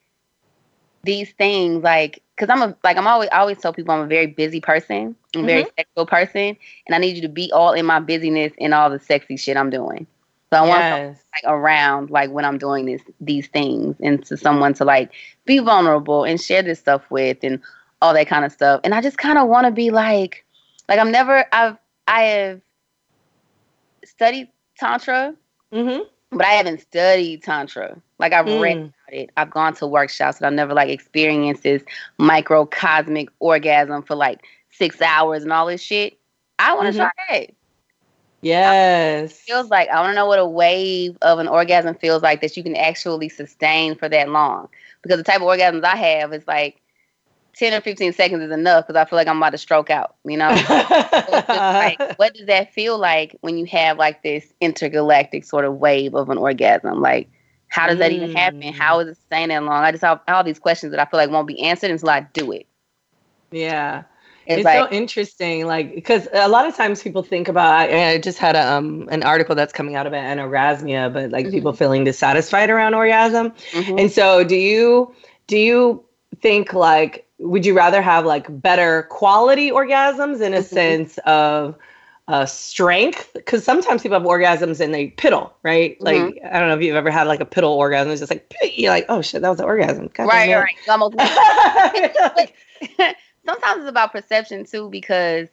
Speaker 3: these things, like because I'm a like I'm always I always tell people I'm a very busy person, I'm a very mm-hmm. sexual person, and I need you to be all in my busyness and all the sexy shit I'm doing. So I yes. want like around like when I'm doing this these things and to someone to like be vulnerable and share this stuff with and all that kind of stuff. And I just kind of want to be like, like I'm never, I've, I have studied tantra, mm-hmm. but I haven't studied tantra. Like I've mm. read about it, I've gone to workshops, but I've never like experienced this microcosmic orgasm for like six hours and all this shit. I want to mm-hmm. try it.
Speaker 2: Yes. It
Speaker 3: feels like I want to know what a wave of an orgasm feels like that you can actually sustain for that long. Because the type of orgasms I have is like 10 or 15 seconds is enough because I feel like I'm about to stroke out, you know? like, what does that feel like when you have like this intergalactic sort of wave of an orgasm? Like, how does that mm. even happen? How is it staying that long? I just have all these questions that I feel like won't be answered until I do it.
Speaker 2: Yeah. It's, it's like, so interesting, like because a lot of times people think about. I, I just had a, um, an article that's coming out about anorgasmia, but like mm-hmm. people feeling dissatisfied around orgasm. Mm-hmm. And so, do you do you think like would you rather have like better quality orgasms in a mm-hmm. sense of uh, strength? Because sometimes people have orgasms and they piddle, right? Mm-hmm. Like I don't know if you've ever had like a piddle orgasm. It's just like you're like, oh shit, that was an orgasm.
Speaker 3: God right, right. Almost. sometimes it's about perception too because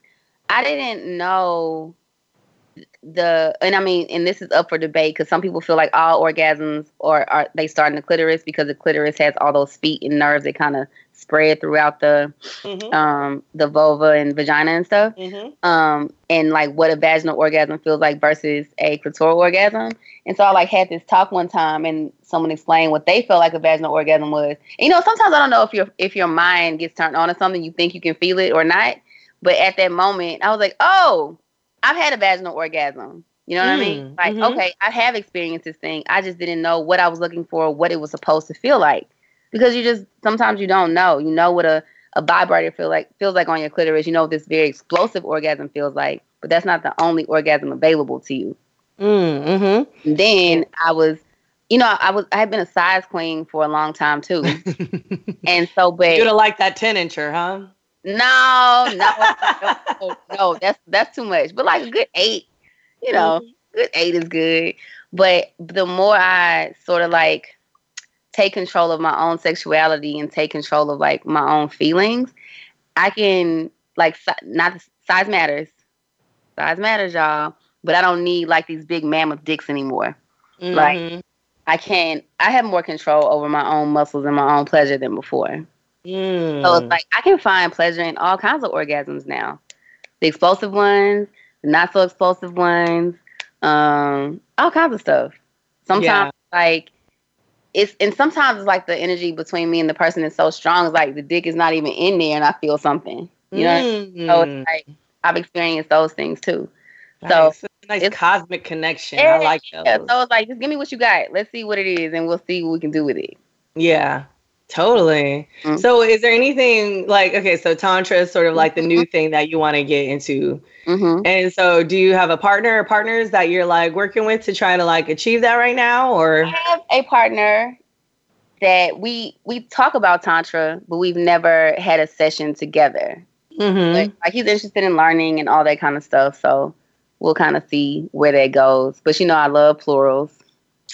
Speaker 3: I didn't know the and I mean and this is up for debate because some people feel like all orgasms or are they start in the clitoris because the clitoris has all those feet and nerves that kind of spread throughout the mm-hmm. um the vulva and vagina and stuff. Mm-hmm. Um and like what a vaginal orgasm feels like versus a clitoral orgasm. And so I like had this talk one time and someone explained what they felt like a vaginal orgasm was. And, you know, sometimes I don't know if your if your mind gets turned on to something, you think you can feel it or not. But at that moment, I was like, oh, I've had a vaginal orgasm. You know what mm, I mean? Like, mm-hmm. okay, I have experienced this thing. I just didn't know what I was looking for, what it was supposed to feel like because you just sometimes you don't know. You know what a a vibrator feel like feels like on your clitoris. You know what this very explosive orgasm feels like, but that's not the only orgasm available to you.
Speaker 2: Mm-hmm.
Speaker 3: Then I was, you know, I was I had been a size queen for a long time too, and so but
Speaker 2: you'd have liked that ten incher, huh?
Speaker 3: No, no, no, no, that's that's too much. But like a good eight, you know, mm-hmm. good eight is good. But the more I sort of like take control of my own sexuality and take control of like my own feelings, I can like not size matters. Size matters, y'all. But I don't need like these big mammoth dicks anymore. Mm-hmm. Like I can I have more control over my own muscles and my own pleasure than before. Mm. So it's like I can find pleasure in all kinds of orgasms now. The explosive ones, the not so explosive ones, um, all kinds of stuff. Sometimes yeah. like it's and sometimes it's like the energy between me and the person is so strong. It's like the dick is not even in there, and I feel something. You know, mm. so it's mm. like I've experienced those things too. Nice. So
Speaker 2: nice it's, cosmic connection. Yeah, I like those. Yeah,
Speaker 3: so it's like just give me what you got. Let's see what it is, and we'll see what we can do with it.
Speaker 2: Yeah. Totally. Mm-hmm. So, is there anything like okay? So, tantra is sort of like the new mm-hmm. thing that you want to get into, mm-hmm. and so do you have a partner or partners that you're like working with to try to like achieve that right now, or
Speaker 3: I have a partner that we we talk about tantra, but we've never had a session together. Mm-hmm. Like, like he's interested in learning and all that kind of stuff, so we'll kind of see where that goes. But you know, I love plurals.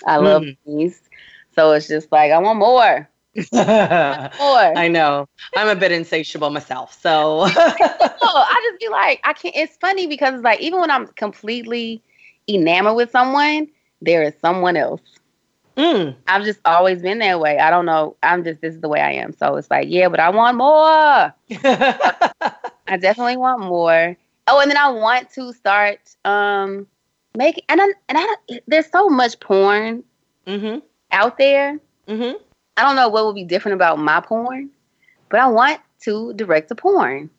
Speaker 3: I love mm-hmm. these, so it's just like I want more.
Speaker 2: I know. I'm a bit insatiable myself. So
Speaker 3: I just be like, I can't. It's funny because it's like, even when I'm completely enamored with someone, there is someone else. Mm. I've just always been that way. I don't know. I'm just, this is the way I am. So it's like, yeah, but I want more. I definitely want more. Oh, and then I want to start um making, and I, and I, there's so much porn mm-hmm. out there. Mm-hmm I don't know what would be different about my porn, but I want to direct the porn.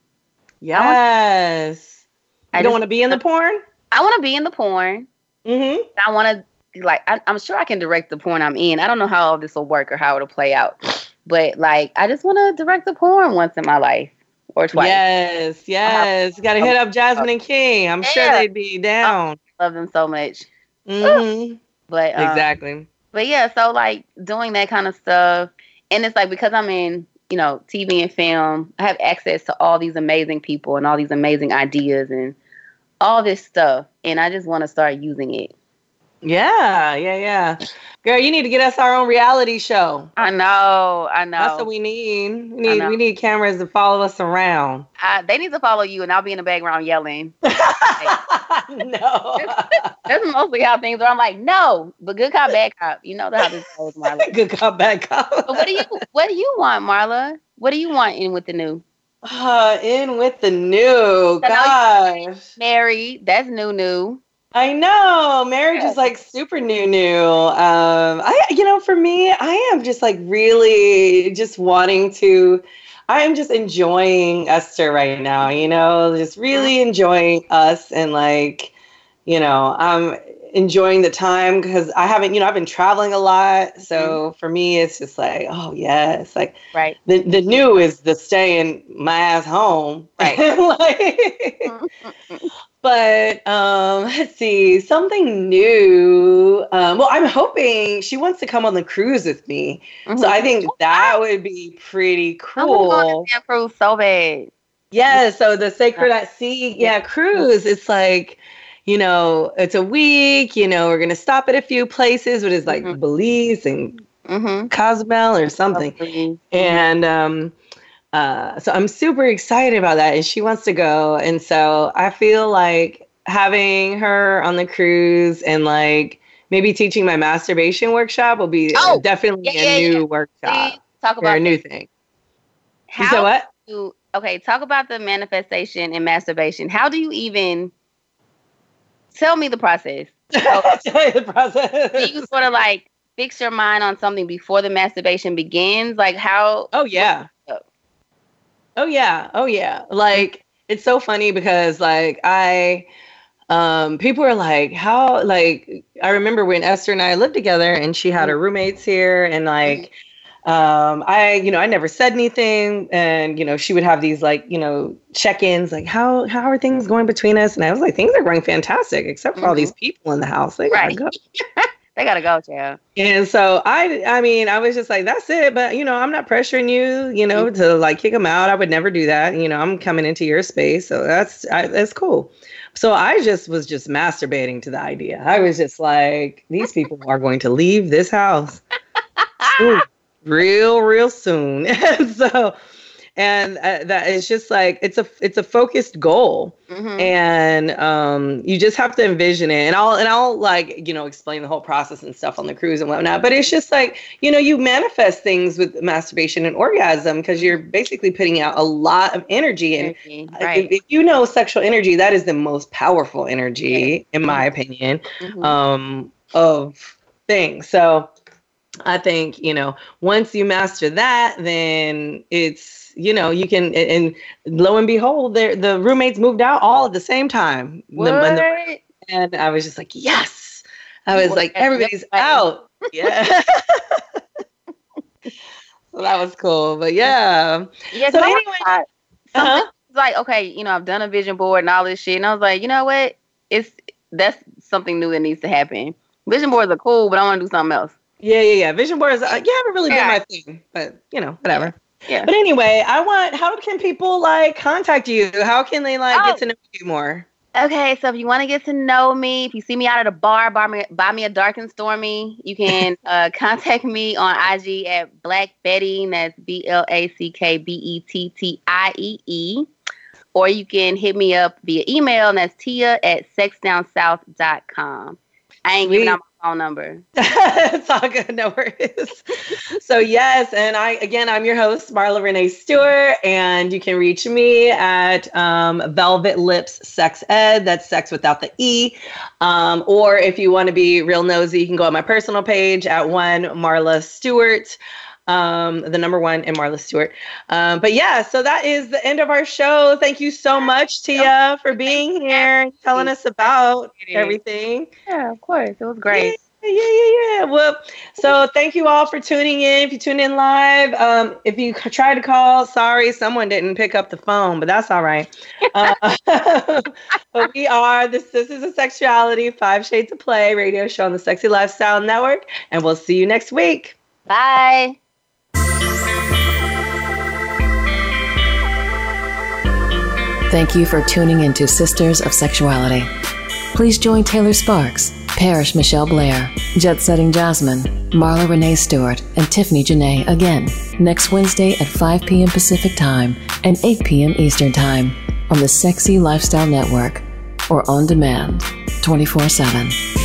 Speaker 2: Yes. I, I don't want to be in the porn?
Speaker 3: I want to be in the porn. Mm-hmm. I want to, like, I, am sure I can direct the porn I'm in. I don't know how all this will work or how it'll play out. But, like, I just want to direct the porn once in my life or twice.
Speaker 2: Yes, yes. Got to hit up Jasmine and King. I'm yeah. sure they'd be down.
Speaker 3: I love them so much. Mm-hmm. But
Speaker 2: um, exactly
Speaker 3: but yeah, so like doing that kind of stuff, and it's like because I'm in you know TV and film, I have access to all these amazing people and all these amazing ideas and all this stuff, and I just want to start using it.
Speaker 2: Yeah, yeah, yeah. Girl, you need to get us our own reality show.
Speaker 3: I know, I know.
Speaker 2: That's what we need. We need we need cameras to follow us around.
Speaker 3: Uh, they need to follow you, and I'll be in the background yelling.
Speaker 2: no,
Speaker 3: that's mostly how things are. I'm like, no, but good cop, bad cop. You know how this goes, Marla.
Speaker 2: good cop, bad cop.
Speaker 3: but what do you What do you want, Marla? What do you want in with the new?
Speaker 2: Uh, in with the new. Gosh,
Speaker 3: married. That's new, new.
Speaker 2: I know marriage is like super new, new. Um, I, you know, for me, I am just like really just wanting to I'm just enjoying Esther right now, you know, just really enjoying us and like, you know, I'm enjoying the time because I haven't, you know, I've been traveling a lot. So mm-hmm. for me, it's just like, oh yes, like
Speaker 3: right.
Speaker 2: The the new is the staying my ass home.
Speaker 3: Right.
Speaker 2: like, but um, let's see something new. Um, well, I'm hoping she wants to come on the cruise with me, mm-hmm. so I think that would be pretty cool.
Speaker 3: I want to cruise so bad.
Speaker 2: Yeah, so the Sacred at Sea, yeah, cruise. It's like, you know, it's a week. You know, we're gonna stop at a few places, but it's like mm-hmm. Belize and mm-hmm. Cozumel or something, mm-hmm. and um uh, so I'm super excited about that, and she wants to go, and so I feel like having her on the cruise and like maybe teaching my masturbation workshop will be oh, definitely yeah, a yeah, new yeah. workshop.
Speaker 3: talk about
Speaker 2: a new thing.
Speaker 3: How
Speaker 2: you said what?
Speaker 3: You, okay, talk about the manifestation and masturbation. How do you even tell me the process?
Speaker 2: tell you the process.
Speaker 3: Do you sort of like fix your mind on something before the masturbation begins? Like how?
Speaker 2: Oh yeah. Oh yeah. Oh yeah. Like it's so funny because like I um people are like how like I remember when Esther and I lived together and she had her roommates here and like um I you know I never said anything and you know she would have these like you know check-ins like how how are things going between us and I was like things are going fantastic except for mm-hmm. all these people in the house gotta right.
Speaker 3: they gotta go, yeah.
Speaker 2: And so I, I mean, I was just like, that's it. But you know, I'm not pressuring you, you know, mm-hmm. to like kick them out. I would never do that. You know, I'm coming into your space, so that's I, that's cool. So I just was just masturbating to the idea. I was just like, these people are going to leave this house Ooh, real, real soon. and so and uh, it's just like it's a it's a focused goal mm-hmm. and um, you just have to envision it and i'll and i'll like you know explain the whole process and stuff on the cruise and whatnot but it's just like you know you manifest things with masturbation and orgasm because you're basically putting out a lot of energy and
Speaker 3: right.
Speaker 2: if, if, you know sexual energy that is the most powerful energy in my mm-hmm. opinion mm-hmm. um, of things so I think, you know, once you master that, then it's you know, you can, and, lo and behold, the roommates moved out all at the same time.
Speaker 3: What?
Speaker 2: The, and I was just like, yes. I was what? like, everybody's out. Yeah. so that was cool. But yeah.
Speaker 3: Yeah. So anyway, uh-huh. like, okay, you know, I've done a vision board and all this shit. And I was like, you know what? It's, that's something new that needs to happen. Vision boards are cool, but I want to do something else.
Speaker 2: Yeah, yeah, yeah. Vision boards, uh, yeah, haven't really yeah. been my thing, but you know, whatever.
Speaker 3: Yeah.
Speaker 2: But anyway, I want how can people like contact you? How can they like oh. get to know you more?
Speaker 3: Okay, so if you want to get to know me, if you see me out at a bar, buy me, buy me a dark and stormy, you can uh, contact me on IG at Black Betty. That's B L A C K B E T T I E E. Or you can hit me up via email, and that's Tia at sexdownsouth.com. I ain't Sweet. giving out my phone number.
Speaker 2: it's all good. No worries. so yes, and I again I'm your host, Marla Renee Stewart, and you can reach me at um, Velvet Lips Sex Ed. That's sex without the E. Um, or if you want to be real nosy, you can go on my personal page at one Marla Stewart um, the number one, and Marla Stewart. Um, but yeah, so that is the end of our show. Thank you so much, Tia, for being here and telling us about everything.
Speaker 3: Yeah, of course. It was great.
Speaker 2: Yeah, yeah, yeah, yeah. Well, so thank you all for tuning in. If you tune in live, um, if you try to call, sorry, someone didn't pick up the phone, but that's all right. Uh, but we are this. This is a Sexuality, Five Shades of Play radio show on the Sexy Lifestyle Network, and we'll see you next week.
Speaker 3: Bye.
Speaker 1: Thank you for tuning into Sisters of Sexuality. Please join Taylor Sparks, Parrish Michelle Blair, Jet Setting Jasmine, Marla Renee Stewart, and Tiffany Janae again next Wednesday at 5 p.m. Pacific Time and 8 p.m. Eastern Time on the Sexy Lifestyle Network or on demand 24 7.